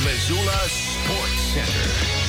Missoula Sports Center.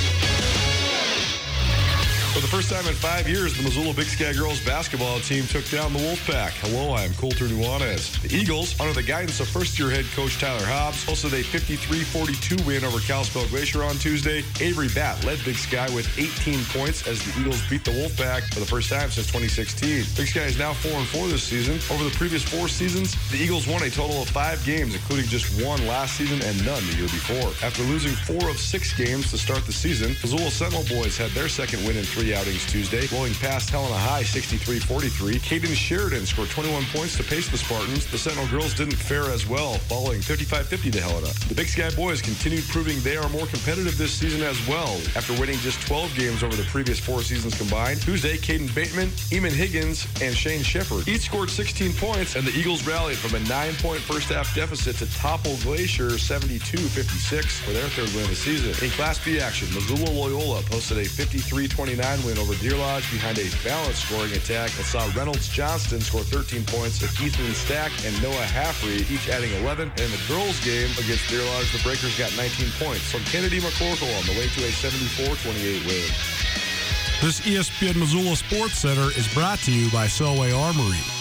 First time in five years, the Missoula Big Sky girls basketball team took down the Wolfpack. Hello, I'm Colter Nuanez. The Eagles, under the guidance of first-year head coach Tyler Hobbs, posted a 53-42 win over Kalispell Glacier on Tuesday. Avery Batt led Big Sky with 18 points as the Eagles beat the Wolfpack for the first time since 2016. Big Sky is now 4-4 this season. Over the previous four seasons, the Eagles won a total of five games, including just one last season and none the year before. After losing four of six games to start the season, Missoula Sentinel boys had their second win in three Tuesday, blowing past Helena High 63-43. Caden Sheridan scored 21 points to pace the Spartans. The Sentinel girls didn't fare as well, falling 55-50 to Helena. The Big Sky boys continued proving they are more competitive this season as well. After winning just 12 games over the previous four seasons combined, Tuesday, Caden Bateman, Eamon Higgins, and Shane Shepard each scored 16 points, and the Eagles rallied from a nine-point first-half deficit to topple Glacier 72-56 for their third win of the season. In Class B action, Missoula Loyola posted a 53-29 win over Deer Lodge behind a balanced scoring attack that saw Reynolds Johnston score 13 points, with Ethan Stack and Noah Haffrey each adding 11. And in the girls' game against Deer Lodge, the Breakers got 19 points from Kennedy McCorkle on the way to a 74-28 win. This ESPN Missoula Sports Center is brought to you by Selway Armory.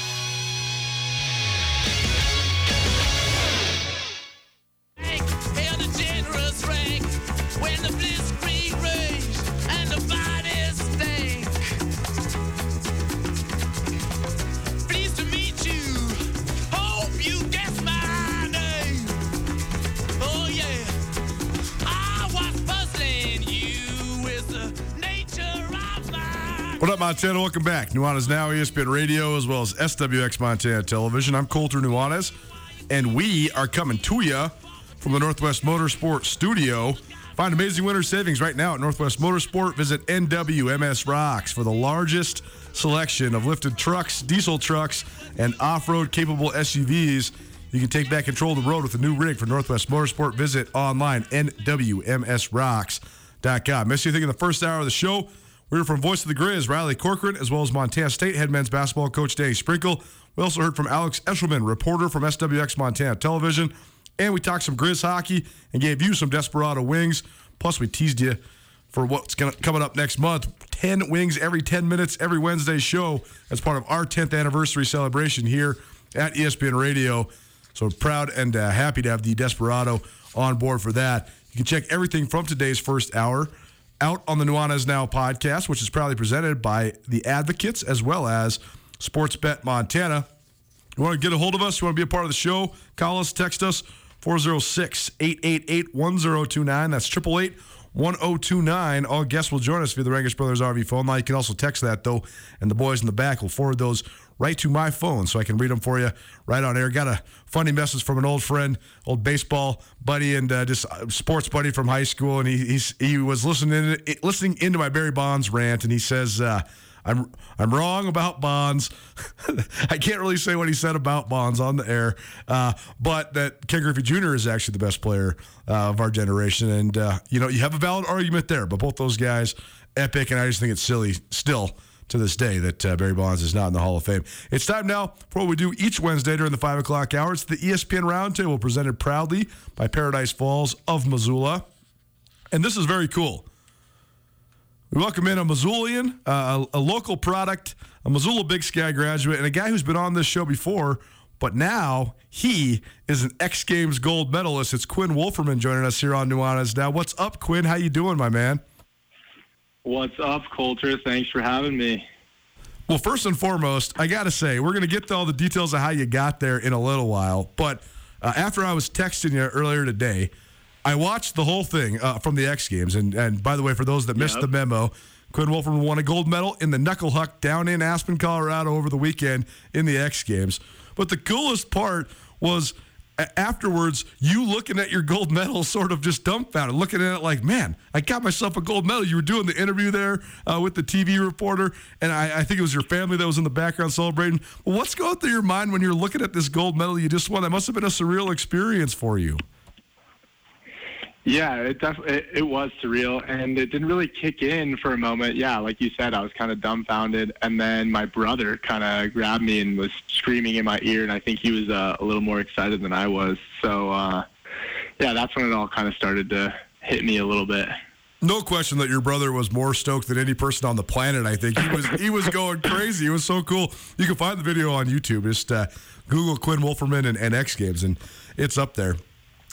Montana? Welcome back. Nuanez Now, ESPN Radio, as well as SWX Montana Television. I'm Colter Nuanez, and we are coming to you from the Northwest Motorsport Studio. Find amazing winter savings right now at Northwest Motorsport. Visit NWMS Rocks for the largest selection of lifted trucks, diesel trucks, and off road capable SUVs. You can take back control of the road with a new rig for Northwest Motorsport. Visit online, NWMSRocks.com. Miss anything in the first hour of the show? We heard from Voice of the Grizz, Riley Corcoran, as well as Montana State head men's basketball coach Dave Sprinkle. We also heard from Alex Eshelman, reporter from SWX Montana Television. And we talked some Grizz hockey and gave you some Desperado wings. Plus, we teased you for what's gonna, coming up next month. 10 wings every 10 minutes, every Wednesday show as part of our 10th anniversary celebration here at ESPN Radio. So proud and uh, happy to have the Desperado on board for that. You can check everything from today's first hour out on the Nuanez Now podcast, which is proudly presented by the Advocates as well as Sportsbet Montana. You want to get a hold of us? You want to be a part of the show? Call us, text us, 406 888 1029. That's 888 1029. All guests will join us via the Rangitsch Brothers RV phone line. You can also text that, though, and the boys in the back will forward those right to my phone so I can read them for you right on air. Got a funny message from an old friend, old baseball buddy, and uh, just uh, sports buddy from high school, and he he was listening listening into my Barry Bonds rant, and he says. Uh, I'm I'm wrong about Bonds. I can't really say what he said about Bonds on the air, uh, but that Ken Griffey Jr. is actually the best player uh, of our generation, and uh, you know you have a valid argument there. But both those guys, epic, and I just think it's silly still to this day that uh, Barry Bonds is not in the Hall of Fame. It's time now for what we do each Wednesday during the five o'clock hour. It's the ESPN Roundtable presented proudly by Paradise Falls of Missoula, and this is very cool. We welcome in a Missoulian, uh, a, a local product, a Missoula Big Sky graduate, and a guy who's been on this show before, but now he is an X Games gold medalist. It's Quinn Wolferman joining us here on Nuanez. Now, what's up, Quinn? How you doing, my man? What's up, Colter? Thanks for having me. Well, first and foremost, I got to say, we're going to get to all the details of how you got there in a little while. But uh, after I was texting you earlier today, I watched the whole thing uh, from the X Games. And, and by the way, for those that missed Yep. the memo, Quinn Wolferman won a gold medal in the knuckle huck down in Aspen, Colorado over the weekend in the X Games. But the coolest part was afterwards, you looking at your gold medal, sort of just dumbfounded, looking at it like, man, I got myself a gold medal. You were doing the interview there uh, with the TV reporter, and I, I think it was your family that was in the background celebrating. What's going through your mind when you're looking at this gold medal you just won? That must have been a surreal experience for you. Yeah, it definitely it, it was surreal, and it didn't really kick in for a moment. Yeah, like you said, I was kind of dumbfounded, and then my brother kind of grabbed me and was screaming in my ear, and I think he was uh, a little more excited than I was. So, uh, yeah, that's when it all kind of started to hit me a little bit. No question that your brother was more stoked than any person on the planet. I think he was he was going crazy. It was so cool. You can find the video on YouTube. Just uh, Google Quinn Wolferman and, and X Games, and it's up there.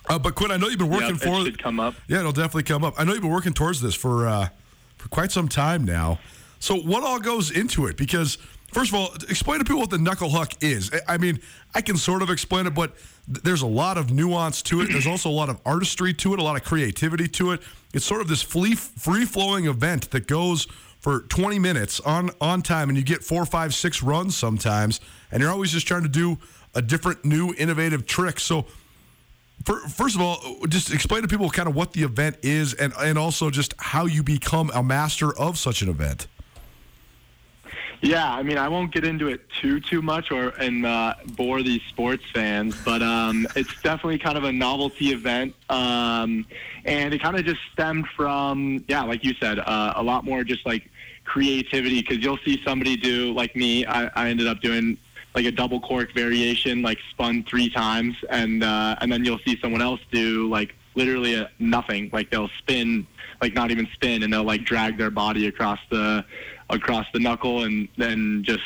Uh, but Quinn, I know you've been working Yep, for it should come up. Yeah, it'll definitely come up. I know you've been working towards this for uh, for quite some time now. So what all goes into it? Because first of all, explain to people what the knuckle huck is. I- mean, I can sort of explain it, but th- there's a lot of nuance to it. There's also a lot of artistry to it, a lot of creativity to it. It's sort of this free free flowing event that goes for 20 minutes on on time, and you get four, five, six runs sometimes, and you're always just trying to do a different, new, innovative trick. So First of all, just explain to people kind of what the event is, and and also just how you become a master of such an event. Yeah, I mean, I won't get into it too too much or and uh, bore these sports fans, but um, it's definitely kind of a novelty event, um, and it kind of just stemmed from yeah, like you said, uh, a lot more just like creativity because you'll see somebody do like me. I, I ended up doing like a double cork variation, like spun three times, and uh, and then you'll see someone else do like literally a, nothing, like they'll spin, like not even spin, and they'll like drag their body across the across the knuckle, and then just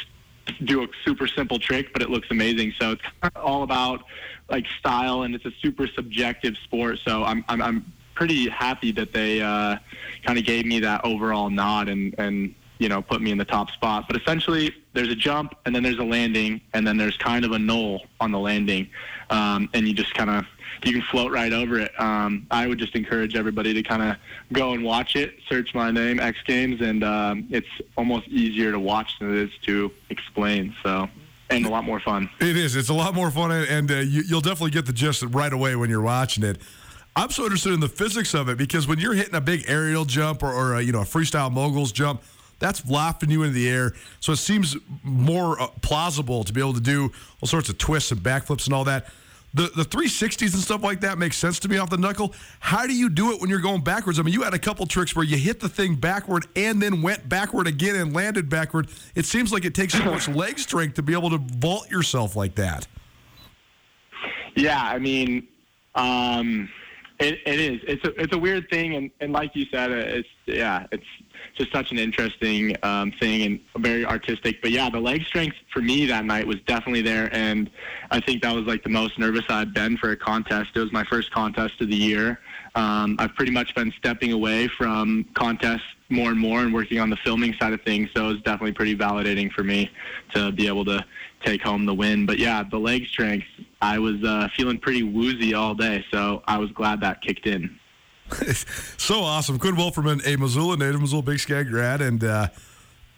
do a super simple trick, but it looks amazing. So it's all about like style, and it's a super subjective sport. So I'm I'm, I'm pretty happy that they uh, kind of gave me that overall nod and and you know put me in the top spot. But essentially, there's a jump, and then there's a landing, and then there's kind of a knoll on the landing, um, and you just kind of you can float right over it. Um, I would just encourage everybody to kind of go and watch it. Search my name, X Games, and um, it's almost easier to watch than it is to explain. So, and a lot more fun. It is. It's a lot more fun, and, uh, you, you'll definitely get the gist right away when you're watching it. I'm so interested in the physics of it because when you're hitting a big aerial jump or, or a, you know a freestyle moguls jump, that's lofting you into the air. So it seems more uh, plausible to be able to do all sorts of twists and backflips and all that. The the 360s and stuff like that makes sense to me off the knuckle. How do you do it when you're going backwards? I mean, you had a couple tricks where you hit the thing backward and then went backward again and landed backward. It seems like it takes so much leg strength to be able to vault yourself like that. Yeah, I mean, um, It, it is. It's a it's a weird thing, and, and like you said, it's yeah, it's just such an interesting um, thing and very artistic. But yeah, the leg strength for me that night was definitely there, and I think that was like the most nervous I'd been for a contest. It was my first contest of the year. Um, I've pretty much been stepping away from contests more and more and working on the filming side of things. So it was definitely pretty validating for me to be able to take home the win. But yeah, the leg strength, I was uh, feeling pretty woozy all day. So I was glad that kicked in. so awesome. Quinn Wolferman, a Missoula native, Missoula Big Sky grad, and uh,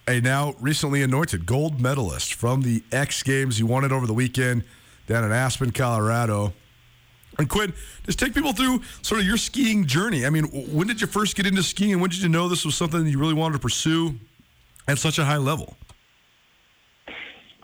a now recently anointed gold medalist from the X Games. You won it over the weekend down in Aspen, Colorado. And Quinn, just take people through sort of your skiing journey. I mean, when did you first get into skiing, and when did you know this was something you really wanted to pursue at such a high level?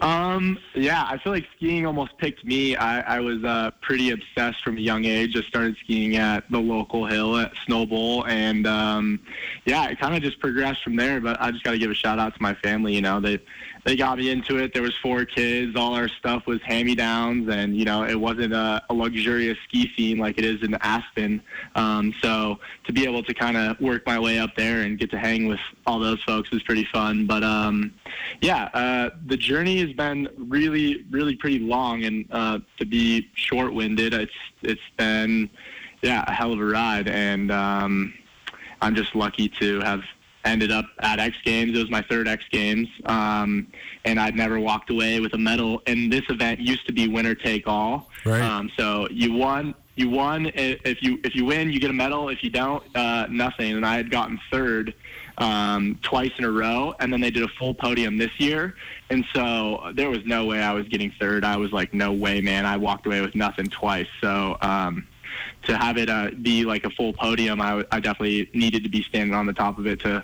Um, yeah, I feel like skiing almost picked me. I, I was uh, pretty obsessed from a young age. I started skiing at the local hill at Snow Bowl, and um, yeah, it kind of just progressed from there. But I just got to give a shout out to my family. You know, they they got me into it. There was four kids. All our stuff was hand-me-downs, and you know, it wasn't a, a luxurious ski scene like it is in Aspen. Um, so to be able to kind of work my way up there and get to hang with all those folks was pretty fun. But um, yeah, uh, the journey has been really, really pretty long, and uh, to be short-winded, it's it's been yeah a hell of a ride, and um, I'm just lucky to have ended up at X Games. It was my third X Games, um, and I'd never walked away with a medal. And this event used to be winner take all. Right. Um, so you won. You won. If you if you win, you get a medal. If you don't, uh, nothing. And I had gotten third um, twice in a row, and then they did a full podium this year. And so there was no way I was getting third. I was like, no way, man. I walked away with nothing twice. So. Um, to have it uh, be like a full podium, I, I definitely needed to be standing on the top of it to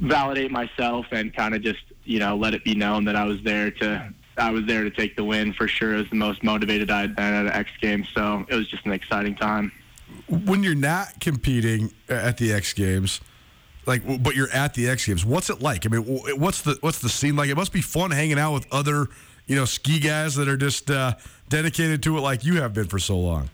validate myself and kind of just you know let it be known that I was there to I was there to take the win for sure. It was the most motivated I'd been at X Games, so it was just an exciting time. When you're not competing at the X Games, like, but you're at the X Games, what's it like? I mean, what's the what's the scene like? It must be fun hanging out with other, you know, ski guys that are just uh, dedicated to it, like you have been for so long.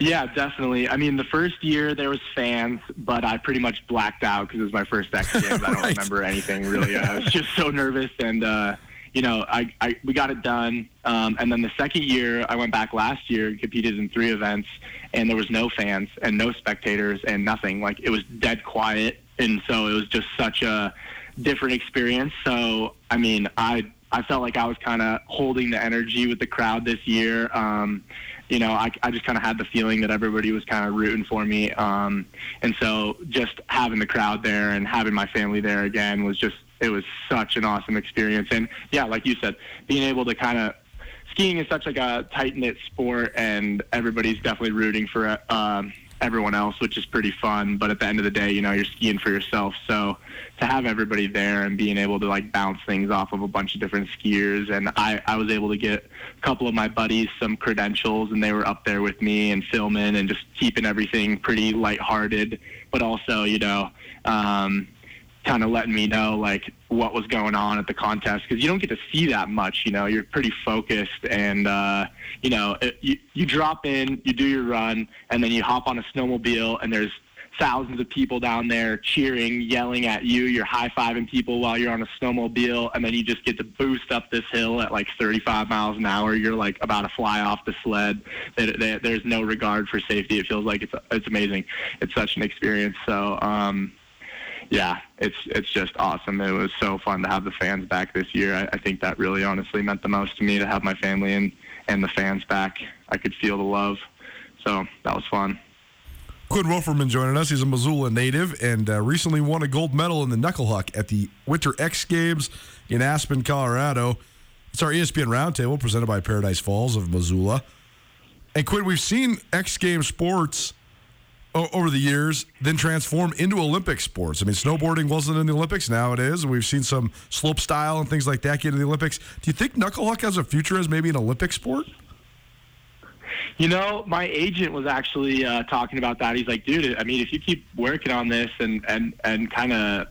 Yeah, definitely. I mean, the first year there was fans, but I pretty much blacked out because it was my first X Games. I don't remember anything really. I was just so nervous, and uh, you know, I, I we got it done. Um, and then the second year, I went back last year and competed in three events, and there was no fans and no spectators and nothing. Like it was dead quiet, and so it was just such a different experience. So I mean, I I felt like I was kind of holding the energy with the crowd this year. Um, you know, I, I just kind of had the feeling that everybody was kind of rooting for me. Um, and so just having the crowd there and having my family there again was just, it was such an awesome experience. And yeah, like you said, being able to kind of, skiing is such like a tight knit sport and everybody's definitely rooting for um, everyone else, which is pretty fun. But at the end of the day, you know, you're skiing for yourself. So to have everybody there and being able to like bounce things off of a bunch of different skiers, and I, I was able to get a couple of my buddies some credentials, and they were up there with me and filming and just keeping everything pretty lighthearted, but also, you know. Um, kind of letting me know like what was going on at the contest because you don't get to see that much you know? You're pretty focused and uh, you know it, you, you drop in you do your run and then you hop on a snowmobile and there's thousands of people down there cheering yelling at you. You're high-fiving people while you're on a snowmobile and then you just get to boost up this hill at like 35 miles an hour. You're like about to fly off the sled. There, there, there's no regard for safety. It feels like it's it's amazing. It's such an experience. So um yeah, it's it's just awesome. It was so fun to have the fans back this year. I, I think that really honestly meant the most to me to have my family and and the fans back. I could feel the love, so that was fun. Quinn Wolferman joining us. He's a Missoula native and uh, recently won a gold medal in the knuckle huck at the Winter X Games in Aspen, Colorado. It's our ESPN Roundtable presented by Paradise Falls of Missoula. And Quinn, we've seen X Games sports over the years then transform into Olympic sports. I mean, snowboarding wasn't in the Olympics, now it is, we've seen some slope style and things like that get in the Olympics. Do you think knuckle huck has a future as maybe an Olympic sport? You know, my agent was actually uh, talking about that. He's like, dude, I mean, if you keep working on this and and and kind of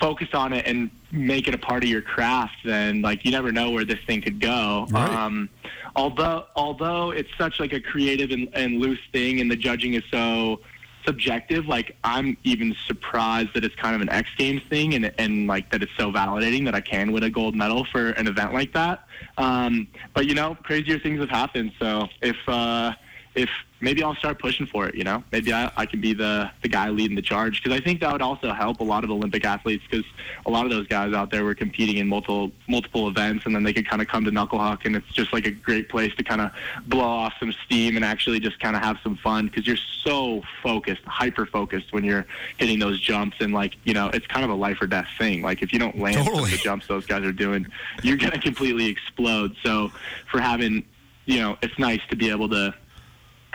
focus on it and make it a part of your craft, then like you never know where this thing could go. Right. Um, although although it's such like a creative and, and loose thing, and the judging is so subjective. Like I'm even surprised that it's kind of an X Games thing, and and like that it's so validating that I can win a gold medal for an event like that. Um, but you know, crazier things have happened. So if uh, if maybe I'll start pushing for it. You know, maybe I, I can be the the guy leading the charge because I think that would also help a lot of Olympic athletes because a lot of those guys out there were competing in multiple multiple events and then they could kind of come to Knucklehuck and it's just like a great place to kind of blow off some steam and actually just kind of have some fun because you're so focused, hyper focused when you're hitting those jumps and like you know it's kind of a life or death thing. Like if you don't land Totally. the jumps those guys are doing, you're gonna completely explode. So for having you know, it's nice to be able to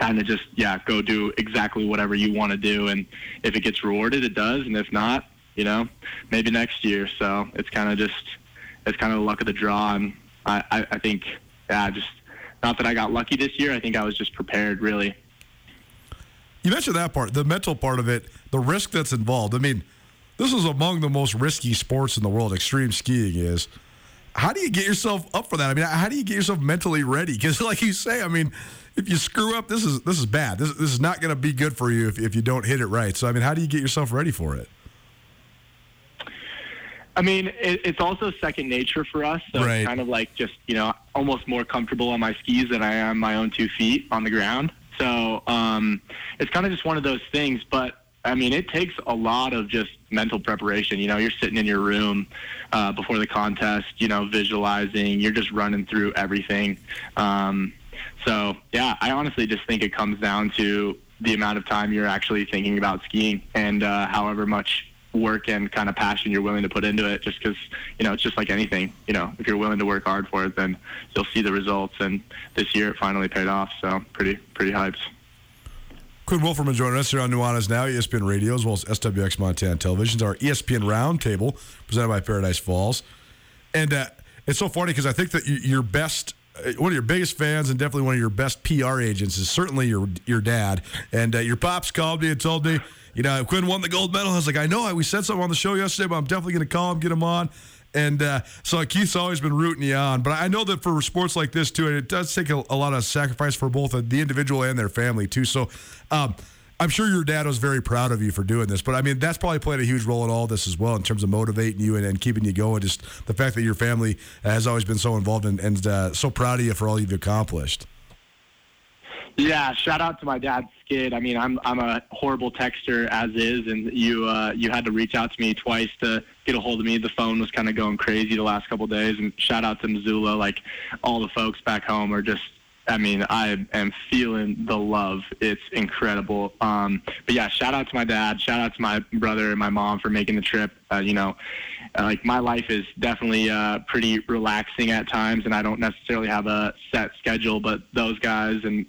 kind of just yeah go do exactly whatever you want to do and if it gets rewarded it does and if not you know maybe next year so it's kind of just it's kind of the luck of the draw and I, I i think yeah just not that i got lucky this year i think i was just prepared really You mentioned that part, the mental part of it, the risk that's involved. I mean, this is among the most risky sports in the world. Extreme skiing is. How do you get yourself up for that? I mean, how do you get yourself mentally ready? Because, like you say, I mean, if you screw up, this is this is bad. This, this is not going to be good for you if, if you don't hit it right. So, I mean, how do you get yourself ready for it? I mean, it, it's also second nature for us. So Right. it's kind of like just, you know, almost more comfortable on my skis than I am my own two feet on the ground. So um, it's kind of just one of those things. But I mean, it takes a lot of just mental preparation. You know, you're sitting in your room uh, before the contest, you know, visualizing, you're just running through everything. Um, so, yeah, I honestly just think it comes down to the amount of time you're actually thinking about skiing and uh, however much work and kind of passion you're willing to put into it just because you know it's just like anything you know if you're willing to work hard for it then you'll see the results. And this year it finally paid off so pretty pretty hyped. Quinn Wolferman joining us here on Nuanez Now, ESPN Radio, as well as SWX Montana Television's our ESPN Roundtable, presented by Paradise Falls. And uh, it's so funny because I think that your best, one of your biggest fans, and definitely one of your best PR agents is certainly your your dad. And uh, your pops called me and told me, you know, Quinn won the gold medal. I was like, I know, we said something on the show yesterday, but I'm definitely going to call him, get him on. And uh, so Keith's always been rooting you on. But I know that for sports like this, too, it does take a, a lot of sacrifice for both the individual and their family, too. So um, I'm sure your dad was very proud of you for doing this. But I mean, that's probably played a huge role in all this as well in terms of motivating you and, and keeping you going. Just the fact that your family has always been so involved and, and uh, so proud of you for all you've accomplished. Yeah, shout out to my dad, Skid. I mean, I'm I'm a horrible texter as is, and you uh, you had to reach out to me twice to get a hold of me. The phone was kind of going crazy the last couple of days, and shout out to Missoula. Like all the folks back home are just. I mean, I am feeling the love. It's incredible. Um, but yeah, shout out to my dad. Shout out to my brother and my mom for making the trip. Uh, you know, like my life is definitely uh, pretty relaxing at times, and I don't necessarily have a set schedule. But those guys, and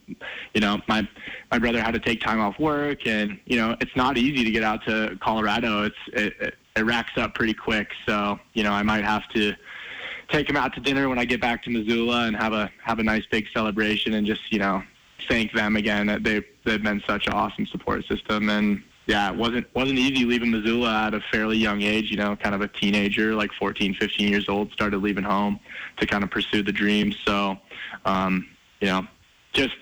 you know, my my brother had to take time off work, and you know, it's not easy to get out to Colorado. It's it, it, it racks up pretty quick. So you know, I might have to take them out to dinner when I get back to Missoula and have a have a nice big celebration and just you know thank them again. They they've been such an awesome support system and yeah, it wasn't wasn't easy leaving Missoula at a fairly young age. You know, kind of a teenager, like 14, 15 years old, started leaving home to kind of pursue the dream. So, um, you know, just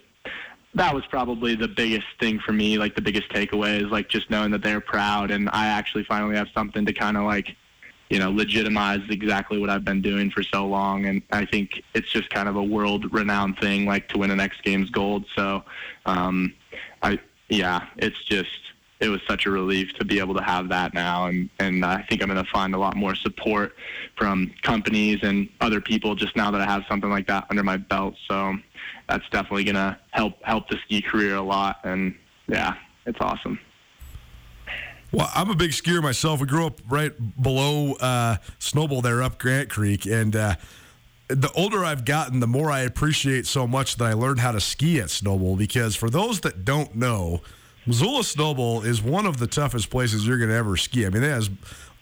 that was probably the biggest thing for me. Like the biggest takeaway is like just knowing that they're proud, and I actually finally have something to kind of like you know, legitimize exactly what I've been doing for so long. And I think it's just kind of a world renowned thing, like to win an X Games gold. So, um, I, yeah, it's just, it was such a relief to be able to have that now. And, and I think I'm going to find a lot more support from companies and other people just now that I have something like that under my belt. So that's definitely going to help, help the ski career a lot. And yeah, it's awesome. Well, I'm a big skier myself. We grew up right below uh, Snowbowl there up Grant Creek. And uh, the older I've gotten, the more I appreciate so much that I learned how to ski at Snowbowl. Because for those that don't know, Missoula Snowbowl is one of the toughest places you're going to ever ski. I mean, it has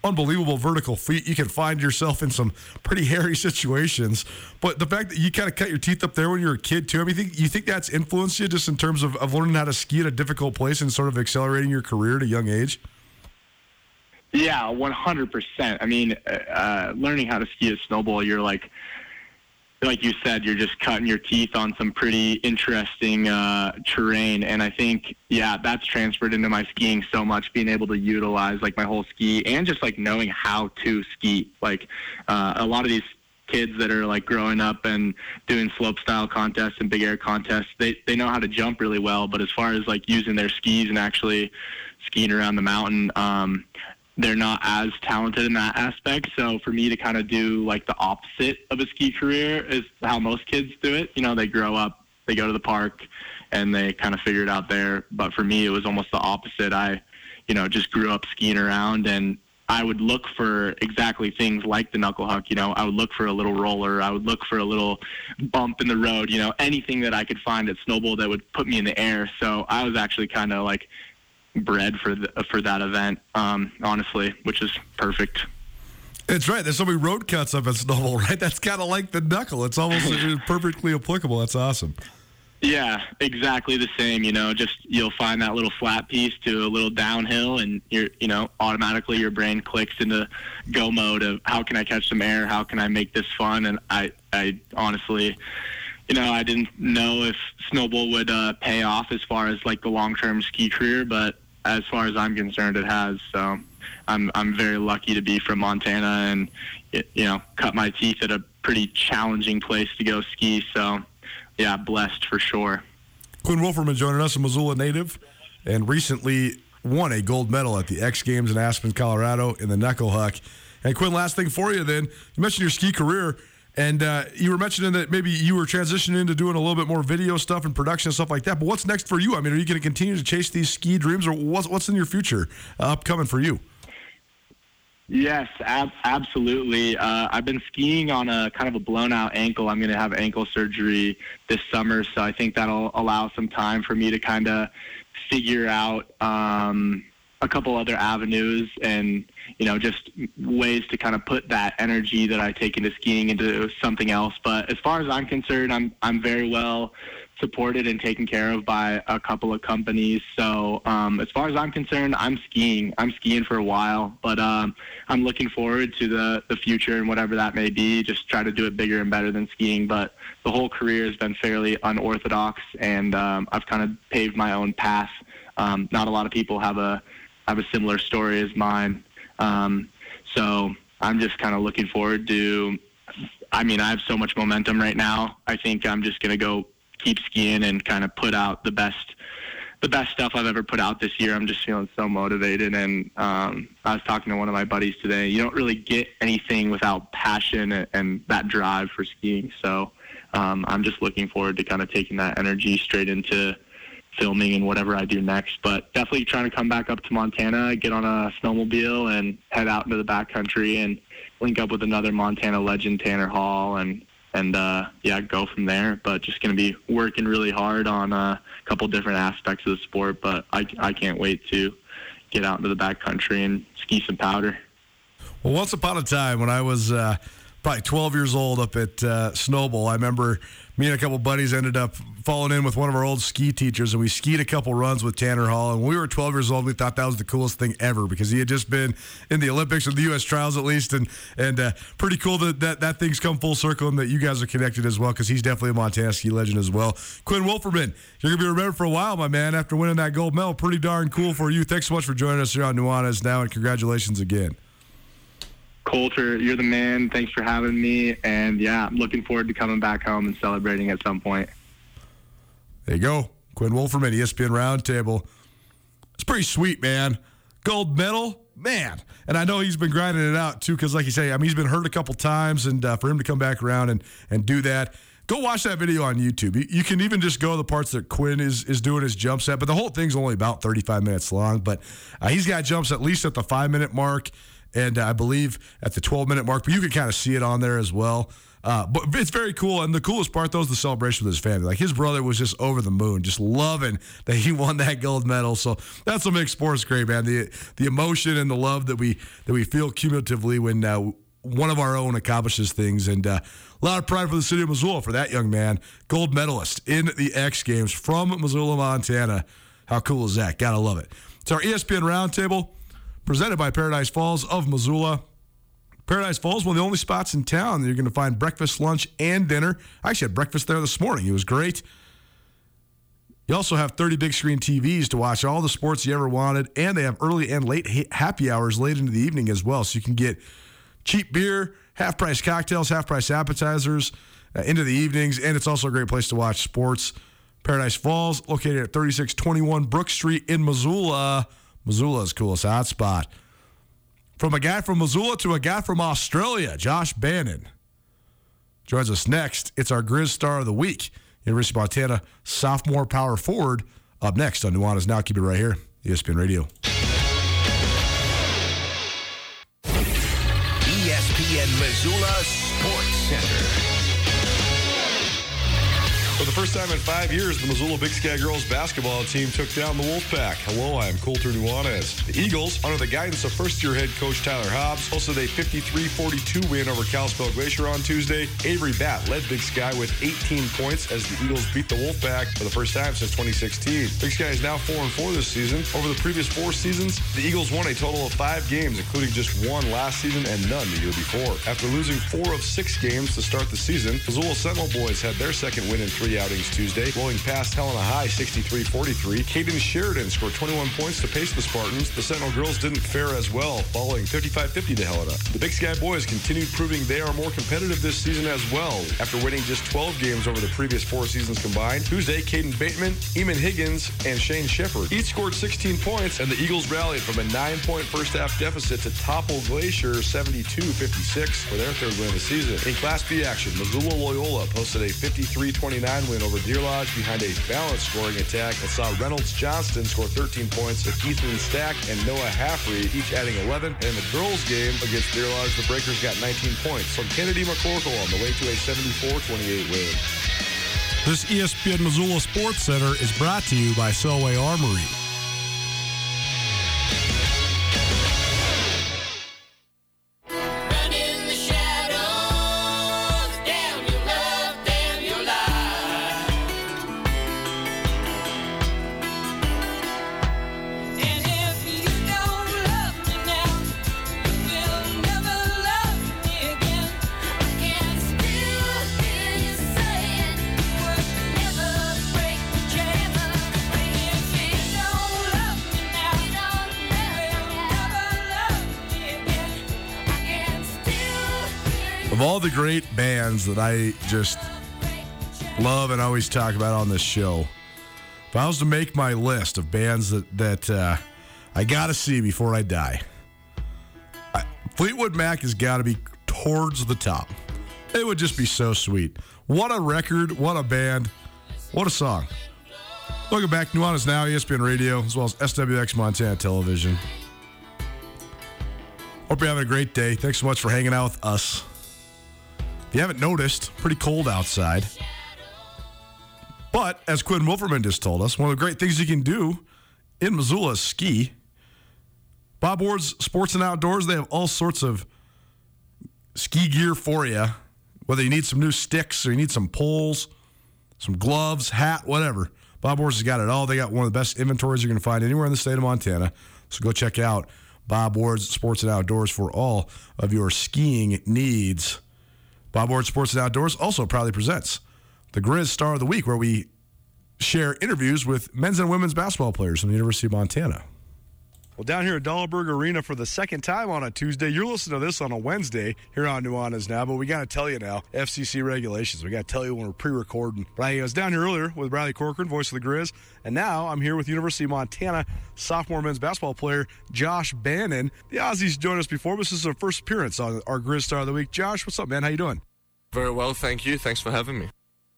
unbelievable vertical feet. You can find yourself in some pretty hairy situations. But the fact that you kind of cut your teeth up there when you were a kid, too, I mean, you think, you think that's influenced you just in terms of, of learning how to ski at a difficult place and sort of accelerating your career at a young age? Yeah, one hundred percent. I mean, uh, uh, learning how to ski a Snowbowl, you're like, like you said, you're just cutting your teeth on some pretty interesting uh, terrain. And I think, yeah, that's transferred into my skiing so much, being able to utilize like my whole ski and just like knowing how to ski. Like uh, a lot of these kids that are like growing up and doing slope style contests and big air contests, they, they know how to jump really well. But as far as like using their skis and actually skiing around the mountain, um, they're not as talented in that aspect. So for me to kind of do like the opposite of a ski career is how most kids do it. You know, they grow up, they go to the park, and they kind of figure it out there. But for me, it was almost the opposite. I, you know, just grew up skiing around and I would look for exactly things like the knuckle huck. You know, I would look for a little roller. I would look for a little bump in the road. You know, anything that I could find at Snowbowl that would put me in the air. So I was actually kind of like bred for the, for that event, um, honestly, which is perfect. It's right. There's so many road cuts up at Snowbowl, right? That's kind of like the knuckle. It's almost perfectly applicable. That's awesome. Yeah, exactly the same. You know, just you'll find that little flat piece to a little downhill, and you're, you know, automatically your brain clicks into go mode of how can I catch some air? How can I make this fun? And I, I honestly, you know, I didn't know if Snowbowl would uh, pay off as far as like the long term ski career, but as far as I'm concerned, it has. So I'm I'm very lucky to be from Montana and you know cut my teeth at a pretty challenging place to go ski. So yeah, blessed for sure. Quinn Wolferman joining us, a Missoula native, and recently won a gold medal at the X Games in Aspen, Colorado, in the knuckle huck. And Quinn, last thing for you, then you mentioned your ski career. And uh, you were mentioning that maybe you were transitioning into doing a little bit more video stuff and production and stuff like that. But what's next for you? I mean, are you going to continue to chase these ski dreams, or what's what's in your future uh, upcoming for you? Yes, ab- absolutely. Uh, I've been skiing on a kind of a blown out ankle. I'm going to have ankle surgery this summer, so I think that'll allow some time for me to kind of figure out um, a couple other avenues and you know just ways to kind of put that energy that I take into skiing into something else. But as far as I'm concerned, I'm I'm very well supported and taken care of by a couple of companies. So um, as far as I'm concerned, I'm skiing. I'm skiing for a while, but um, I'm looking forward to the the future and whatever that may be. Just try to do it bigger and better than skiing. But the whole career has been fairly unorthodox, and um, I've kind of paved my own path. Um, not a lot of people have a have a similar story as mine. Um, so I'm just kind of looking forward to. I mean, I have so much momentum right now. I think I'm just gonna go keep skiing and kind of put out the best the best stuff I've ever put out this year. I'm just feeling so motivated. And um, I was talking to one of my buddies today. You don't really get anything without passion and, and that drive for skiing. So um, I'm just looking forward to kind of taking that energy straight into filming and whatever I do next. But definitely trying to come back up to Montana, get on a snowmobile, and head out into the backcountry and link up with another Montana legend, Tanner Hall, and and uh, yeah, go from there. But just going to be working really hard on uh, a couple different aspects of the sport. But I, I can't wait to get out into the backcountry and ski some powder. Well, once upon a time when I was uh, probably 12 years old up at uh, Snowbowl, I remember me and a couple buddies ended up falling in with one of our old ski teachers, and we skied a couple runs with Tanner Hall. And when we were 12 years old, we thought that was the coolest thing ever because he had just been in the Olympics or the U.S. trials at least, and and uh, pretty cool that, that that thing's come full circle and that you guys are connected as well because he's definitely a Montana ski legend as well. Quinn Wolferman, you're gonna be remembered for a while, my man, after winning that gold medal. Pretty darn cool for you. Thanks so much for joining us here on Nuanez now, and congratulations again. Colter, you're the man. Thanks for having me. And yeah, I'm looking forward to coming back home and celebrating at some point. There you go. Quinn Wolferman, ESPN Roundtable. It's pretty sweet, man. Gold medal, man. And I know he's been grinding it out too, because like you say, I mean, he's been hurt a couple times, and uh, for him to come back around and and do that. Go watch that video on YouTube. You, can even just go the parts that Quinn is is doing his jump set, but the whole thing's only about 35 minutes long. But uh, he's got jumps at least at the five minute mark and I believe at the 12 minute mark, but you can kind of see it on there as well. Uh, but it's very cool, and the coolest part though is the celebration with his family. Like his brother was just over the moon, just loving that he won that gold medal. So that's what makes sports great, man. The the emotion and the love that we that we feel cumulatively when uh, one of our own accomplishes things, and uh, a lot of pride for the city of Missoula for that young man, gold medalist in the X Games from Missoula, Montana. How cool is that? Gotta love it. It's our ESPN Roundtable presented by Paradise Falls of Missoula. Paradise Falls, one of the only spots in town that you're going to find breakfast, lunch, and dinner. I actually had breakfast there this morning. It was great. You also have 30 big screen TVs to watch all the sports you ever wanted, and they have early and late happy hours late into the evening as well. So you can get cheap beer, half price cocktails, half price appetizers uh, into the evenings, and it's also a great place to watch sports. Paradise Falls, located at 3621 Brook Street in Missoula. Missoula's coolest hotspot. From a guy from Missoula to a guy from Australia, Josh Bannon joins us next. It's our Grizz Star of the Week. University of Montana sophomore power forward up next on Nuanez Now. Keep it right here, ESPN Radio. ESPN Missoula Sports Center. First time in five years, the Missoula Big Sky girls basketball team took down the Wolfpack. Hello, I'm Colter Nuanez. The Eagles, under the guidance of first-year head coach Tyler Hobbs, posted a 53-42 win over Kalispell Glacier on Tuesday. Avery Batt led Big Sky with 18 points as the Eagles beat the Wolfpack for the first time since 2016. Big Sky is now 4-4 this season. Over the previous four seasons, the Eagles won a total of five games, including just one last season and none the year before. After losing four of six games to start the season, Missoula Sentinel boys had their second win in three outings Tuesday, blowing past Helena High 63-43. Caden Sheridan scored 21 points to pace the Spartans. The Sentinel girls didn't fare as well, falling 35-50 to Helena. The Big Sky boys continued proving they are more competitive this season as well. After winning just 12 games over the previous four seasons combined, Tuesday, Caden Bateman, Eamon Higgins, and Shane Shepard each scored 16 points, and the Eagles rallied from a nine-point first-half deficit to topple Glacier 72-56 for their third win of the season. In Class B action, Missoula Loyola posted a 53-29 win over Deer Lodge behind a balanced scoring attack that saw Reynolds Johnston score 13 points, with Ethan Stack and Noah Haffrey each adding 11. And in the girls' game against Deer Lodge, the Breakers got 19 points from Kennedy McCorkle on the way to a 74-28 win. This ESPN Missoula Sports Center is brought to you by Selway Armory. Bands that I just love and always talk about on this show, if I was to make my list of bands that that uh, I gotta see before I die, I, Fleetwood Mac has got to be towards the top. It would just be so sweet. What a record! What a band! What a song! Welcome back, Nuanez Now, ESPN Radio, as well as SWX Montana Television. Hope you're having a great day. Thanks so much for hanging out with us. If you haven't noticed, pretty cold outside. But as Quinn Wolferman just told us, one of the great things you can do in Missoula is ski. Bob Ward's Sports and Outdoors, they have all sorts of ski gear for you. Whether you need some new sticks or you need some poles, some gloves, hat, whatever. Bob Ward's has got it all. They got one of the best inventories you're going to find anywhere in the state of Montana. So go check out Bob Ward's Sports and Outdoors for all of your skiing needs. Bob Ward Sports and Outdoors also proudly presents the Grizz Star of the Week, where we share interviews with men's and women's basketball players from the University of Montana. Well, down here at Dahlberg Arena for the second time on a Tuesday. You're listening to this on a Wednesday here on Nuanez now, but we got to tell you now, FCC regulations. We got to tell you when we're pre-recording. But I was down here earlier with Bradley Corcoran, voice of the Grizz, and now I'm here with University of Montana sophomore men's basketball player Josh Bannon. The Aussies joined us before. This is our first appearance on our Grizz Star of the Week. Josh, what's up, man? How you doing? Very well, thank you. Thanks for having me.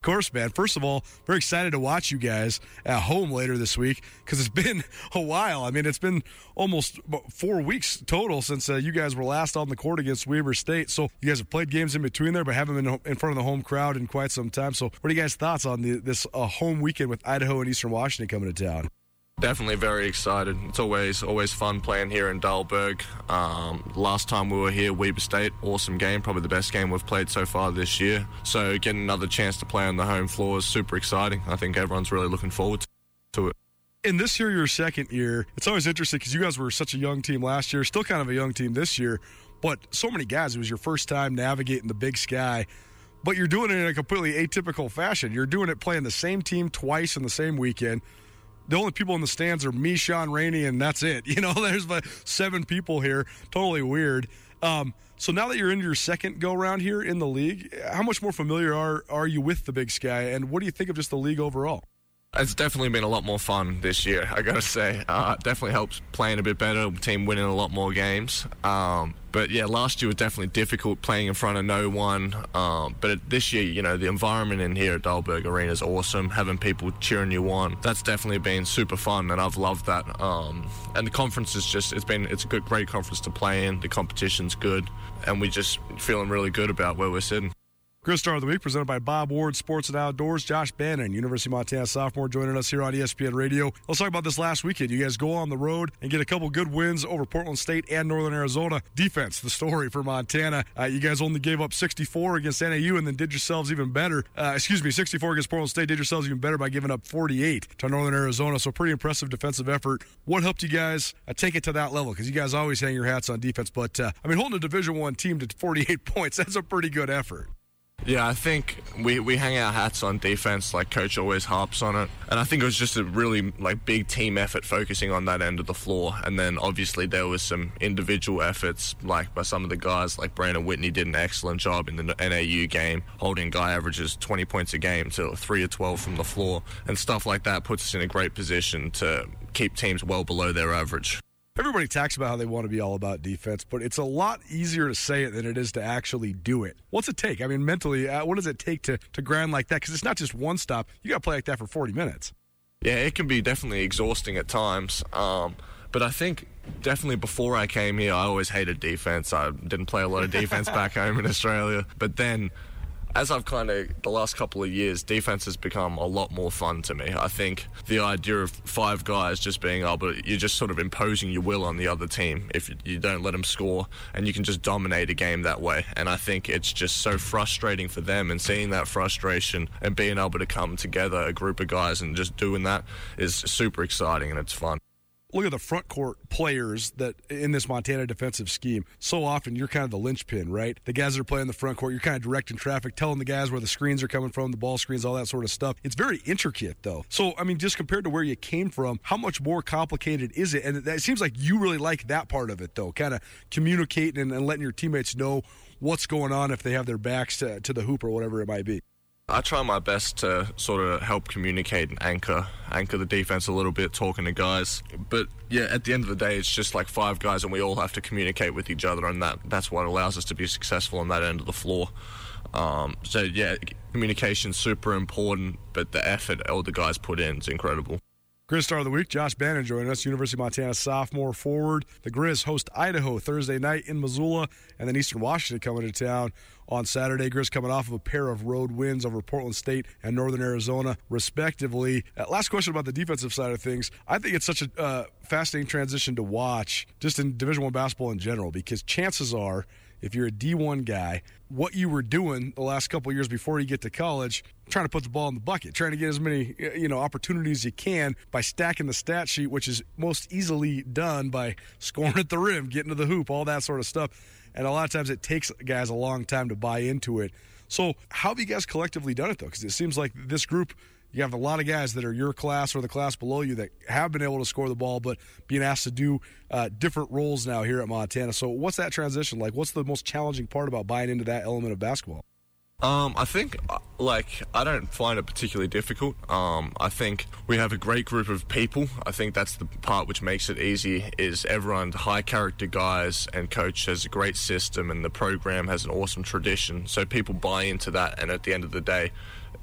Course, man. First of all, very excited to watch you guys at home later this week because it's been a while. I mean, it's been almost four weeks total since uh, you guys were last on the court against Weber State. So you guys have played games in between there, but haven't been in front of the home crowd in quite some time. So, what are you guys' thoughts on the, this uh, home weekend with Idaho and Eastern Washington coming to town? Definitely very excited. It's always always fun playing here in Dahlberg. Um, last time we were here, Weber State, awesome game, probably the best game we've played so far this year. So getting another chance to play on the home floor is super exciting. I think everyone's really looking forward to it. in this year, your second year, it's always interesting because you guys were such a young team last year, still kind of a young team this year. but so many guys, it was your first time navigating the big sky. But you're doing it in a completely atypical fashion. You're doing it playing the same team twice in the same weekend. The only people in the stands are me, Sean Rainey, and that's it. You know, there's like seven people here. Totally weird. Um, so now that you're into your second go round here in the league, how much more familiar are are you with the Big Sky, and what do you think of just the league overall? It's definitely been a lot more fun this year, I gotta say. Uh, definitely helps playing a bit better, team winning a lot more games. Um, but yeah, last year was definitely difficult playing in front of no one. Um, but this year, you know, the environment in here at Dahlberg Arena is awesome. Having people cheering you on, that's definitely been super fun, and I've loved that. Um, and the conference is just, it's been, it's a good, great conference to play in. The competition's good, and we're just feeling really good about where we're sitting. Grizz Star of the Week presented by Bob Ward Sports and Outdoors. Josh Bannon, University of Montana sophomore, joining us here on ESPN Radio. Let's talk about this last weekend. You guys go on the road and get a couple good wins over Portland State and Northern Arizona. Defense, the story for Montana. Uh, you guys only gave up 64 against NAU and then did yourselves even better. Uh, excuse me, 64 against Portland State. Did yourselves even better by giving up 48 to Northern Arizona. So pretty impressive defensive effort. What helped you guys uh, take it to that level? Because you guys always hang your hats on defense. But uh, I mean, holding a Division One team to 48 points—that's a pretty good effort. Yeah, I think we, we hang our hats on defense, like coach always harps on it. And I think it was just a really like big team effort focusing on that end of the floor. And then obviously there was some individual efforts like by some of the guys like Brandon Whitney did an excellent job in the NAU game, holding guy averages 20 points a game to 3 or 12 from the floor and stuff like that puts us in a great position to keep teams well below their average. Everybody talks about how they want to be all about defense, but it's a lot easier to say it than it is to actually do it. What's it take? I mean, mentally, uh, what does it take to, to grind like that? Because it's not just one stop. You got to play like that for 40 minutes. Yeah, it can be definitely exhausting at times. Um, but I think definitely before I came here, I always hated defense. I didn't play a lot of defense back home in Australia. But then as I've kind of the last couple of years, defense has become a lot more fun to me. I think the idea of five guys just being able, you're just sort of imposing your will on the other team if you don't let them score, and you can just dominate a game that way. And I think it's just so frustrating for them, and seeing that frustration and being able to come together, a group of guys, and just doing that is super exciting and it's fun look at the front court players that in this Montana defensive scheme. So often you're kind of the linchpin, right? The guys that are playing the front court, you're kind of directing traffic, telling the guys where the screens are coming from, the ball screens, all that sort of stuff. It's very intricate though. So I mean, just compared to where you came from, how much more complicated is it? And it seems like you really like that part of it though, kind of communicating and, letting your teammates know what's going on if they have their backs to, to the hoop or whatever it might be. I try my best to sort of help communicate and anchor anchor the defense a little bit, talking to guys. But yeah, at the end of the day, it's just like five guys, and we all have to communicate with each other, and that that's what allows us to be successful on that end of the floor. Um, so yeah, communication's super important, but the effort all the guys put in is incredible. Grizz Star of the Week, Josh Bannon joining us, University of Montana sophomore forward. The Grizz host Idaho Thursday night in Missoula, and then Eastern Washington coming to town on Saturday. Grizz coming off of a pair of road wins over Portland State and Northern Arizona, respectively. Uh, last question about the defensive side of things. I think it's such a uh, fascinating transition to watch, just in Division One basketball in general, because chances are if you're a D1 guy, what you were doing the last couple years before you get to college, trying to put the ball in the bucket, trying to get as many you know opportunities as you can by stacking the stat sheet, which is most easily done by scoring at the rim, getting to the hoop, all that sort of stuff. And a lot of times it takes guys a long time to buy into it. So how have you guys collectively done it though? Because it seems like this group you have a lot of guys that are your class or the class below you that have been able to score the ball, but being asked to do uh, different roles now here at Montana. So, what's that transition like? What's the most challenging part about buying into that element of basketball? Um, I think, like, I don't find it particularly difficult. Um, I think we have a great group of people. I think that's the part which makes it easy. Is everyone high character guys, and coach has a great system, and the program has an awesome tradition. So people buy into that, and at the end of the day,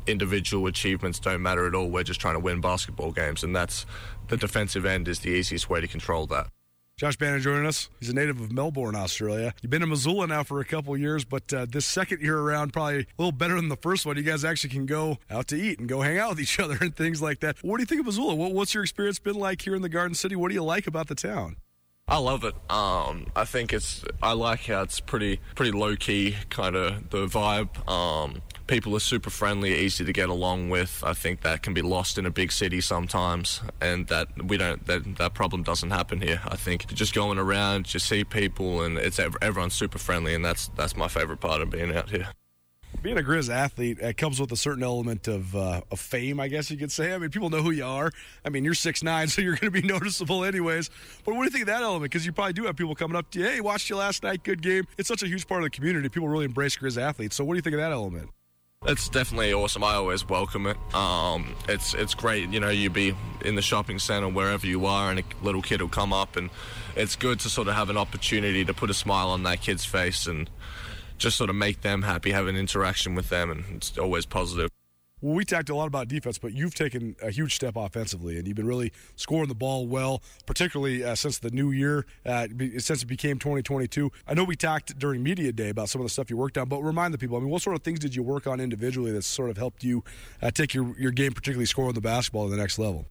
individual achievements don't matter at all. We're just trying to win basketball games, and that's the defensive end is the easiest way to control that. Josh Bannon joining us. He's a native of Melbourne, Australia. You've been in Missoula now for a couple of years, but uh, this second year around, probably a little better than the first one. You guys actually can go out to eat and go hang out with each other and things like that. What do you think of Missoula? What, what's your experience been like here in the Garden City? What do you like about the town? I love it. Um, I think it's. I like how it's pretty, pretty low key, kind of the vibe. Um, people are super friendly, easy to get along with. I think that can be lost in a big city sometimes, and that we don't. That that problem doesn't happen here. I think just going around, you see people, and it's ev- everyone's super friendly, and that's that's my favorite part of being out here. Being a Grizz athlete uh, comes with a certain element of uh, of fame, I guess you could say. I mean, people know who you are. I mean, you're six nine, so you're going to be noticeable anyways. But what do you think of that element? Because you probably do have people coming up to you, hey, watched you last night, good game. It's such a huge part of the community. People really embrace Grizz athletes. So what do you think of that element? It's definitely awesome. I always welcome it. Um, it's it's great. You know, you be in the shopping center wherever you are, and a little kid will come up, and it's good to sort of have an opportunity to put a smile on that kid's face and just sort of make them happy, have an interaction with them, and it's always positive. Well, we talked a lot about defense, but you've taken a huge step offensively, and you've been really scoring the ball well, particularly uh, since the new year, uh, since it became 2022. I know we talked during media day about some of the stuff you worked on, but remind the people. I mean, what sort of things did you work on individually that sort of helped you uh, take your, your game, particularly scoring the basketball, to the next level?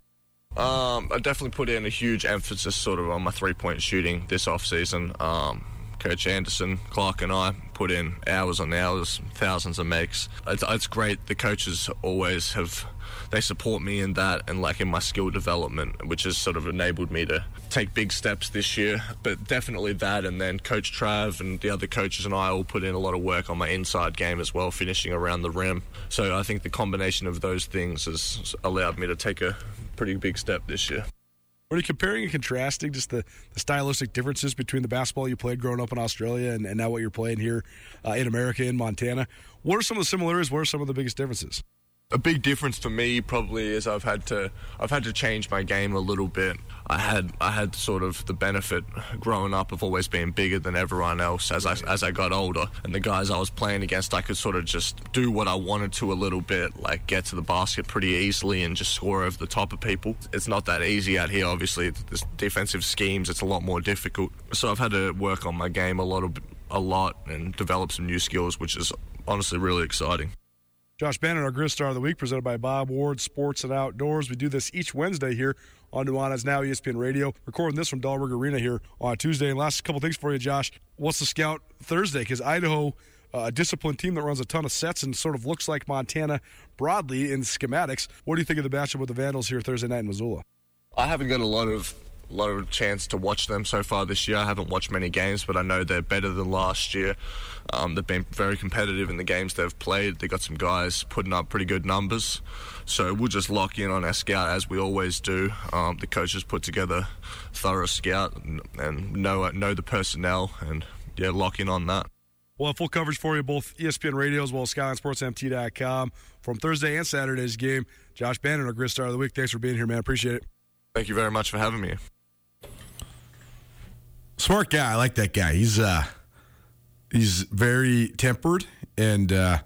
Um, I definitely put in a huge emphasis sort of on my three point shooting this off season. Um, Coach Anderson, Clark, and I put in hours on hours, thousands of makes. It's, it's great. The coaches always have they support me in that and like in my skill development, which has sort of enabled me to take big steps this year. But definitely that, and then Coach Trav and the other coaches and I all put in a lot of work on my inside game as well, finishing around the rim. So I think the combination of those things has allowed me to take a pretty big step this year. Are you comparing and contrasting just the, the stylistic differences between the basketball you played growing up in Australia and, and now what you're playing here uh, in America, in Montana? What are some of the similarities? What are some of the biggest differences? A big difference for me probably is I've had to I've had to change my game a little bit. I had I had sort of the benefit growing up of always being bigger than everyone else as I as I got older. And the guys I was playing against, I could sort of just do what I wanted to a little bit, like get to the basket pretty easily and just score over the top of people. It's not that easy out here. Obviously, there's defensive schemes. It's a lot more difficult. So I've had to work on my game a lot of a lot and develop some new skills, which is honestly really exciting. Josh Bannon, our Grizz Star of the Week, presented by Bob Ward Sports and Outdoors. We do this each Wednesday here on Nuanez Now ESPN Radio. Recording this from Dahlberg Arena here on Tuesday. And last couple things for you, Josh. What's the scout Thursday? Because Idaho, uh, a disciplined team that runs a ton of sets and sort of looks like Montana broadly in schematics. What do you think of the matchup with the Vandals here Thursday night in Missoula? I haven't got a lot of lot of chance to watch them so far this year. I haven't watched many games, but I know they're better than last year. Um, they've been very competitive in the games they've played. They got some guys putting up pretty good numbers, so we'll just lock in on our scout as we always do. Um, the coaches put together thorough scout and, and know know the personnel, and yeah, lock in on that. We'll have full coverage for you, both ESPN Radio as well as SkylineSportsMT.com from Thursday and Saturday's game. Josh Bannon, our Grizz Star of the Week. Thanks for being here, man. Appreciate it. Thank you very much for having me. Smart guy. I like that guy. He's uh he's very tempered and uh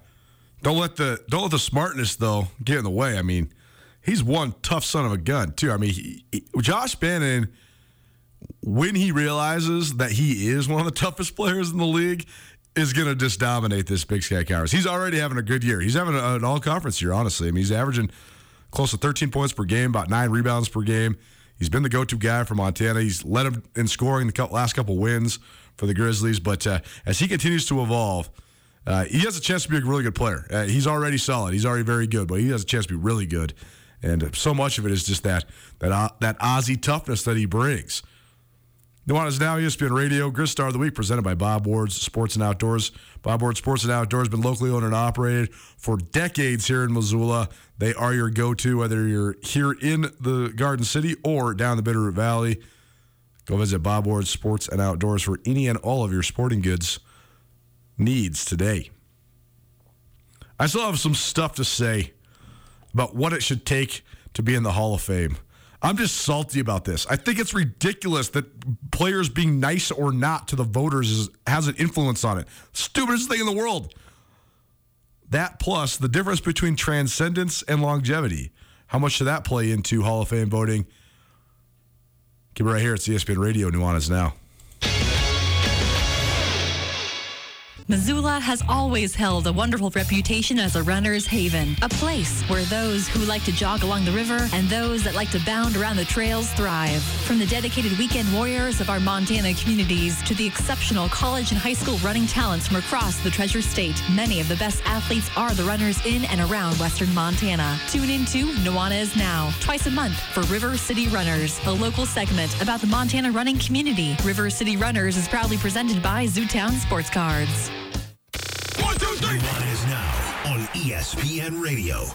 don't let the don't let the smartness though get in the way. I mean, he's one tough son of a gun too. I mean, he, he- Josh Bannon when he realizes that he is one of the toughest players in the league is going to just dominate this Big Sky Cowards. He's already having a good year. He's having an all conference year, honestly. I mean, he's averaging close to 13 points per game, about nine rebounds per game. He's been the go-to guy for Montana. He's led him in scoring the last couple wins for the Grizzlies. But uh, as he continues to evolve, uh, he has a chance to be a really good player. Uh, he's already solid. He's already very good, but he has a chance to be really good. And so much of it is just that that uh, that Aussie toughness that he brings. Nuanez Now, E ESPN Radio, Grizz Star of the Week, presented by Bob Ward's Sports and Outdoors. Bob Ward Sports and Outdoors has been locally owned and operated for decades here in Missoula. They are your go-to, whether you're here in the Garden City or down the Bitterroot Valley. Go visit Bob Ward Sports and Outdoors for any and all of your sporting goods needs today. I still have some stuff to say about what it should take to be in the Hall of Fame. I'm just salty about this. I think it's ridiculous that players being nice or not to the voters is, has an influence on it. Stupidest thing in the world. That plus the difference between transcendence and longevity. How much should that play into Hall of Fame voting? Keep it right here. It's ESPN Radio. Nuanez now. Missoula has always held a wonderful reputation as a runner's haven, a place where those who like to jog along the river and those that like to bound around the trails thrive. From the dedicated weekend warriors of our Montana communities to the exceptional college and high school running talents from across the Treasure State, many of the best athletes are the runners in and around Western Montana. Tune in to Nuanez Now, twice a month for River City Runners, a local segment about the Montana running community. River City Runners is proudly presented by Zootown Sports Cards. One, two, three. Nuanez now on ESPN Radio.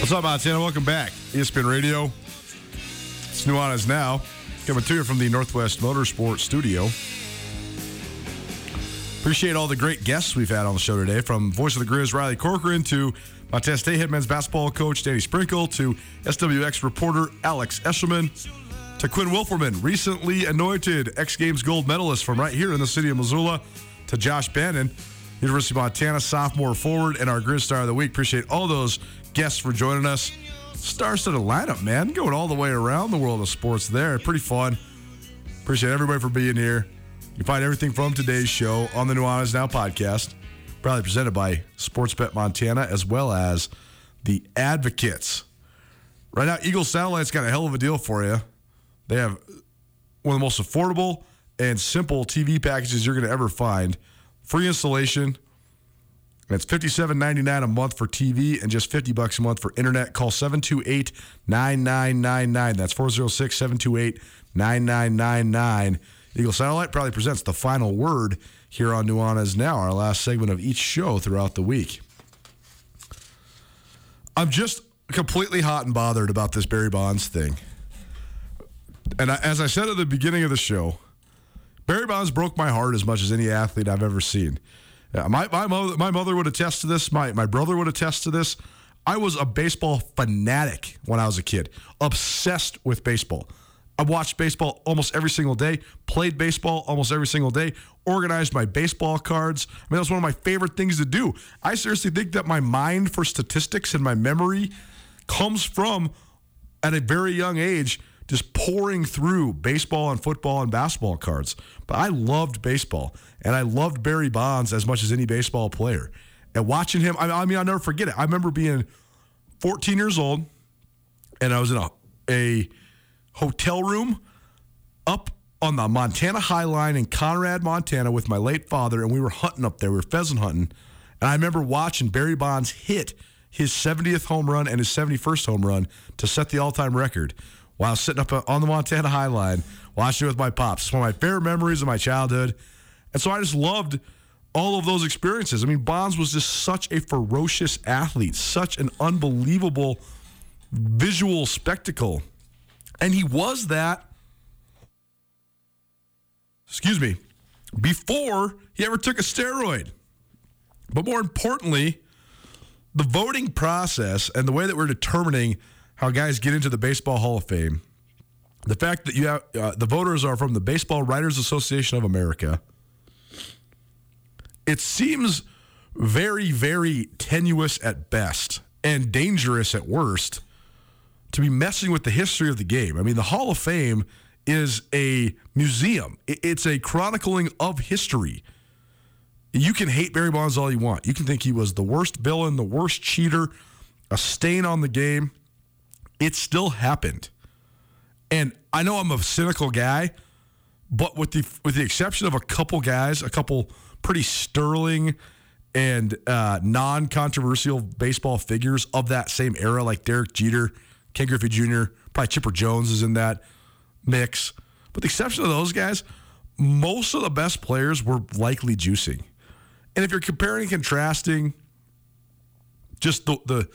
What's up, Montana? Welcome back. ESPN Radio. It's Nuanez now. Coming to you from the Northwest Motorsports Studio. Appreciate all the great guests we've had on the show today, from voice of the Grizz Riley Corcoran to Montana State head men's basketball coach Danny Sprinkle to SWX reporter Alex Eshelman to Quinn Wolferman, recently anointed X Games gold medalist from right here in the city of Missoula, to Josh Bannon, University of Montana sophomore forward and our Grizz Star of the Week. Appreciate all those guests for joining us. Star-studded lineup, man, going all the way around the world of sports there. Pretty fun. Appreciate everybody for being here. You find everything from today's show on the Nuanez Now podcast, proudly presented by Sportsbet Montana as well as the Advocates. Right now, Eagle Satellite's got a hell of a deal for you. They have one of the most affordable and simple TV packages you're going to ever find. Free installation. It's $57.99 a month for TV and just 50 bucks a month for internet. Call 728-9999. That's 406-728-9999. Eagle Satellite probably presents the final word here on Nuanez Now, our last segment of each show throughout the week. I'm just completely hot and bothered about this Barry Bonds thing. And as I said at the beginning of the show, Barry Bonds broke my heart as much as any athlete I've ever seen. Uh, my, my, mother, my mother would attest to this. My, my brother would attest to this. I was a baseball fanatic when I was a kid, obsessed with baseball. I watched baseball almost every single day, played baseball almost every single day, organized my baseball cards. I mean, that was one of my favorite things to do. I seriously think that my mind for statistics and my memory comes from, at a very young age, just pouring through baseball and football and basketball cards. But I loved baseball, and I loved Barry Bonds as much as any baseball player. And watching him, I mean, I'll never forget it. I remember being 14 years old, and I was in a, a hotel room up on the Montana High Line in Conrad, Montana, with my late father, and we were hunting up there. We were pheasant hunting, and I remember watching Barry Bonds hit his 70th home run and his 71st home run to set the all-time record while sitting up on the Montana High Line watching it with my pops. It's one of my favorite memories of my childhood, and so I just loved all of those experiences. I mean, Bonds was just such a ferocious athlete, such an unbelievable visual spectacle. And he was that, excuse me, before he ever took a steroid. But more importantly, the voting process and the way that we're determining how guys get into the Baseball Hall of Fame, the fact that you have uh, the voters are from the Baseball Writers Association of America, it seems very, very tenuous at best and dangerous at worst to be messing with the history of the game. I mean, the Hall of Fame is a museum, it's a chronicling of history. You can hate Barry Bonds all you want. You can think he was the worst villain, the worst cheater, a stain on the game. It still happened. And I know I'm a cynical guy, but with the with the exception of a couple guys, a couple pretty sterling and uh, non-controversial baseball figures of that same era, like Derek Jeter, Ken Griffey Jr., probably Chipper Jones is in that mix. But the exception of those guys, most of the best players were likely juicing. And if you're comparing and contrasting just the the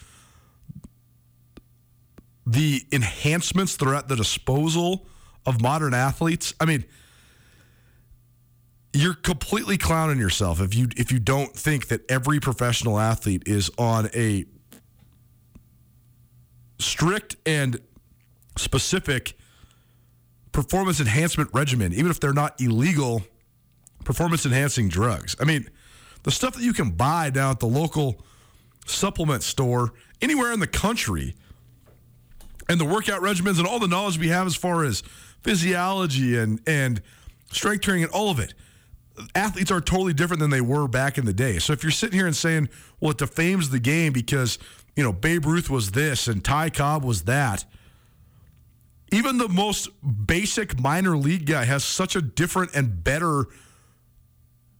the enhancements that are at the disposal of modern athletes, I mean, you're completely clowning yourself if you if you don't think that every professional athlete is on a strict and specific performance enhancement regimen, even if they're not illegal performance enhancing drugs. I mean, the stuff that you can buy down at the local supplement store anywhere in the country and the workout regimens and all the knowledge we have as far as physiology and and strength training and all of it athletes are totally different than they were back in the day so if you're sitting here and saying well it defames the game because you know babe ruth was this and ty cobb was that even the most basic minor league guy has such a different and better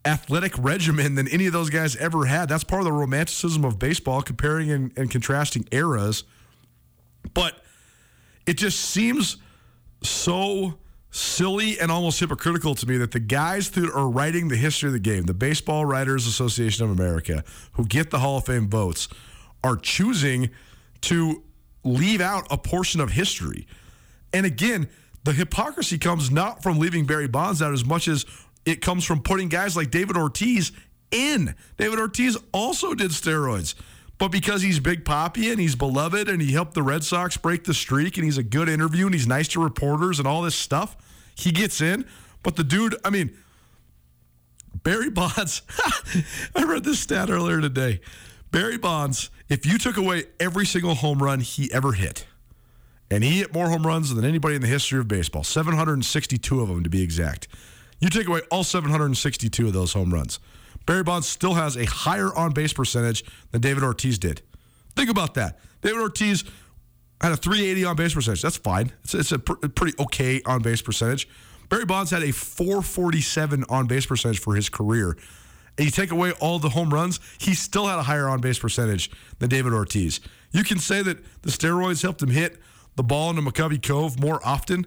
athletic regimen than any of those guys ever had. That's part of the romanticism of baseball, comparing and, and contrasting eras. But it just seems so silly and almost hypocritical to me that the guys that are writing the history of the game, the Baseball Writers Association of America, who get the Hall of Fame votes, are choosing to leave out a portion of history. And again, the hypocrisy comes not from leaving Barry Bonds out as much as it comes from putting guys like David Ortiz in. David Ortiz also did steroids. But because he's Big Poppy and he's beloved and he helped the Red Sox break the streak and he's a good interview and he's nice to reporters and all this stuff, he gets in. But the dude, I mean, Barry Bonds, I read this stat earlier today. Barry Bonds, if you took away every single home run he ever hit, and he hit more home runs than anybody in the history of baseball, 762 of them to be exact. You take away all 762 of those home runs. Barry Bonds still has a higher on base percentage than David Ortiz did. Think about that. David Ortiz had a 380 on base percentage. That's fine. It's, it's a pr- pretty okay on base percentage. Barry Bonds had a 447 on base percentage for his career. And you take away all the home runs, he still had a higher on base percentage than David Ortiz. You can say that the steroids helped him hit the ball into McCovey Cove more often.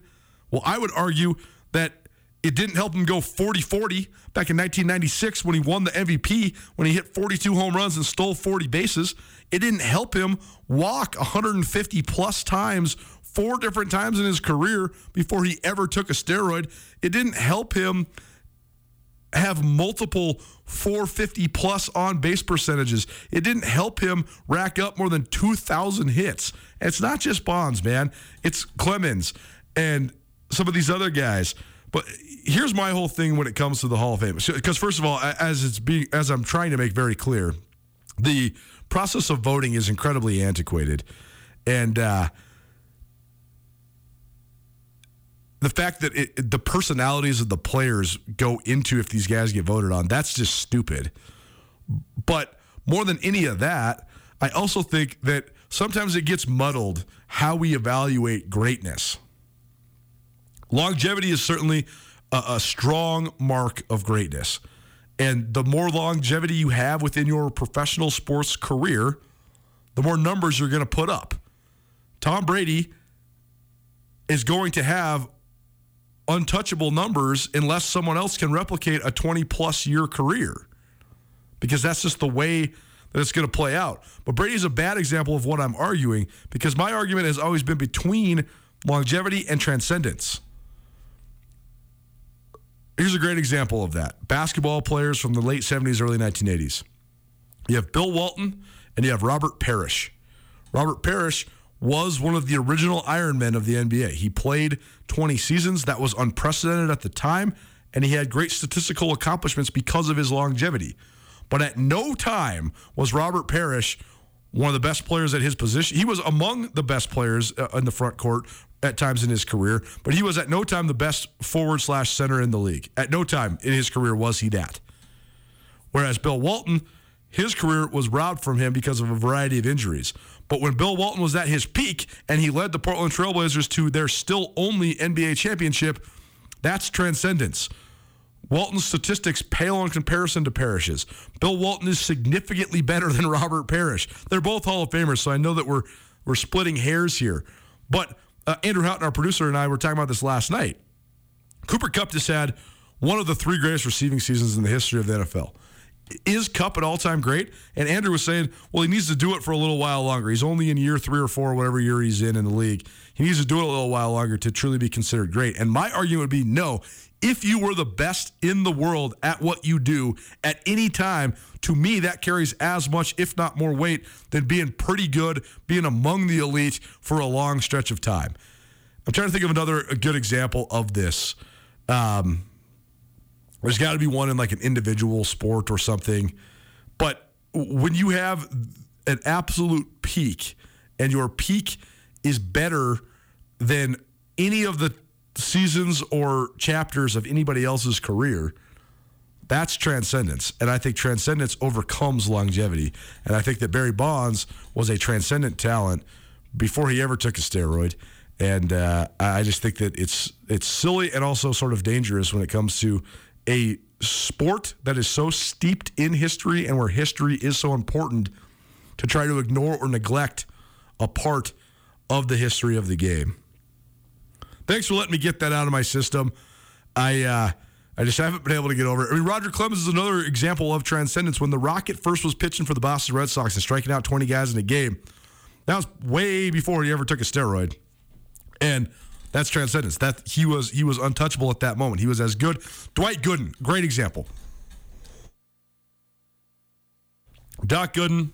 Well, I would argue that it didn't help him go 40 40 back in 1996 when he won the MVP, when he hit 42 home runs and stole 40 bases. It didn't help him walk 150 plus times, four different times in his career before he ever took a steroid. It didn't help him have multiple 450 plus on base percentages. It didn't help him rack up more than 2,000 hits. It's not just Bonds, man. It's Clemens and some of these other guys. But here's my whole thing when it comes to the Hall of Fame. Because first of all, as it's being as I'm trying to make very clear, the process of voting is incredibly antiquated, and uh, the fact that it, the personalities of the players go into if these guys get voted on, that's just stupid. But more than any of that, I also think that sometimes it gets muddled how we evaluate greatness. Longevity is certainly a, a, strong mark of greatness. And the more longevity you have within your professional sports career, the more numbers you're going to put up. Tom Brady is going to have untouchable numbers unless someone else can replicate a 20 plus year career because that's just the way that it's going to play out. But Brady's a bad example of what I'm arguing because my argument has always been between longevity and transcendence. Here's a great example of that basketball players from the late 70s, early 1980s. You have Bill Walton and you have Robert Parish. Robert Parish was one of the original Iron Men of the NBA. He played 20 seasons. That was unprecedented at the time, and he had great statistical accomplishments because of his longevity. But at no time was Robert Parish one of the best players at his position. He was among the best players uh, in the front court at times in his career, but he was at no time the best forward slash center in the league. At no time in his career was he that. Whereas Bill Walton, his career was robbed from him because of a variety of injuries. But when Bill Walton was at his peak and he led the Portland Trailblazers to their still only NBA championship, that's transcendence. Walton's statistics pale in comparison to Parish's. Bill Walton is significantly better than Robert Parish. They're both Hall of Famers, so I know that we're we're splitting hairs here. But uh, Andrew Houghton, our producer, and I were talking about this last night. Cooper Kupp just had one of the three greatest receiving seasons in the history of the NFL. Is Kupp an all time great? And Andrew was saying, well, he needs to do it for a little while longer. He's only in year three or four, whatever year he's in in the league. He needs to do it a little while longer to truly be considered great. And my argument would be no. If you were the best in the world at what you do at any time, to me, that carries as much, if not more weight, than being pretty good, being among the elite for a long stretch of time. I'm trying to think of another good example of this. Um, there's got to be one in like an individual sport or something. But when you have an absolute peak and your peak is better than any of the seasons or chapters of anybody else's career, that's transcendence. And I think transcendence overcomes longevity. And I think that Barry Bonds was a transcendent talent before he ever took a steroid. And uh, I just think that it's it's silly and also sort of dangerous when it comes to a sport that is so steeped in history and where history is so important to try to ignore or neglect a part of the history of the game. Thanks for letting me get that out of my system. I uh, I just haven't been able to get over it. I mean, Roger Clemens is another example of transcendence. When the Rocket first was pitching for the Boston Red Sox and striking out 20 guys in a game, that was way before he ever took a steroid. And that's transcendence. That he was he was untouchable at that moment. He was as good. Dwight Gooden, great example. Doc Gooden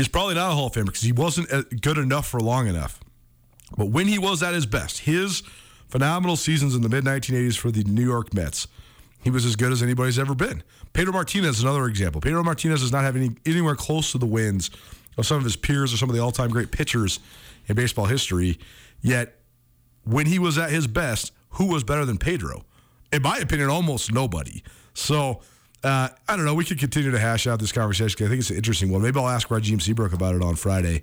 is probably not a Hall of Famer because he wasn't uh, good enough for long enough. But when he was at his best, his phenomenal seasons in the mid 1980s for the New York Mets, he was as good as anybody's ever been. Pedro Martinez is another example. Pedro Martinez does not have any anywhere close to the wins of some of his peers or some of the all-time great pitchers in baseball history. Yet, when he was at his best, who was better than Pedro? In my opinion, almost nobody. So uh, I don't know. We could continue to hash out this conversation. I think it's an interesting one. Maybe I'll ask Raheem Seabrook about it on Friday.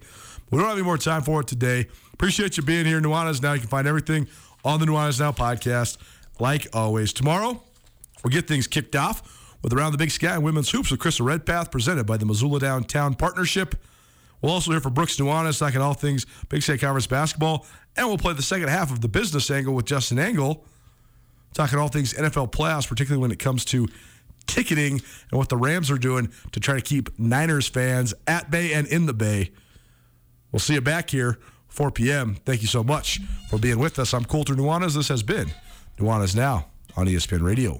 We don't have any more time for it today. Appreciate you being here. Nuanez Now. You can find everything on the Nuanez Now podcast, like always. Tomorrow, we'll get things kicked off with Around the Big Sky and Women's Hoops with Krista Redpath, presented by the Missoula Downtown Partnership. We'll also hear from Brooks Nuanez, talking all things Big Sky Conference basketball. And we'll play the second half of the business angle with Justin Angle, talking all things NFL playoffs, particularly when it comes to ticketing and what the Rams are doing to try to keep Niners fans at bay and in the bay. We'll see you back here, 4 p.m. Thank you so much for being with us. I'm Colter Nuanez. This has been Nuanez Now on ESPN Radio.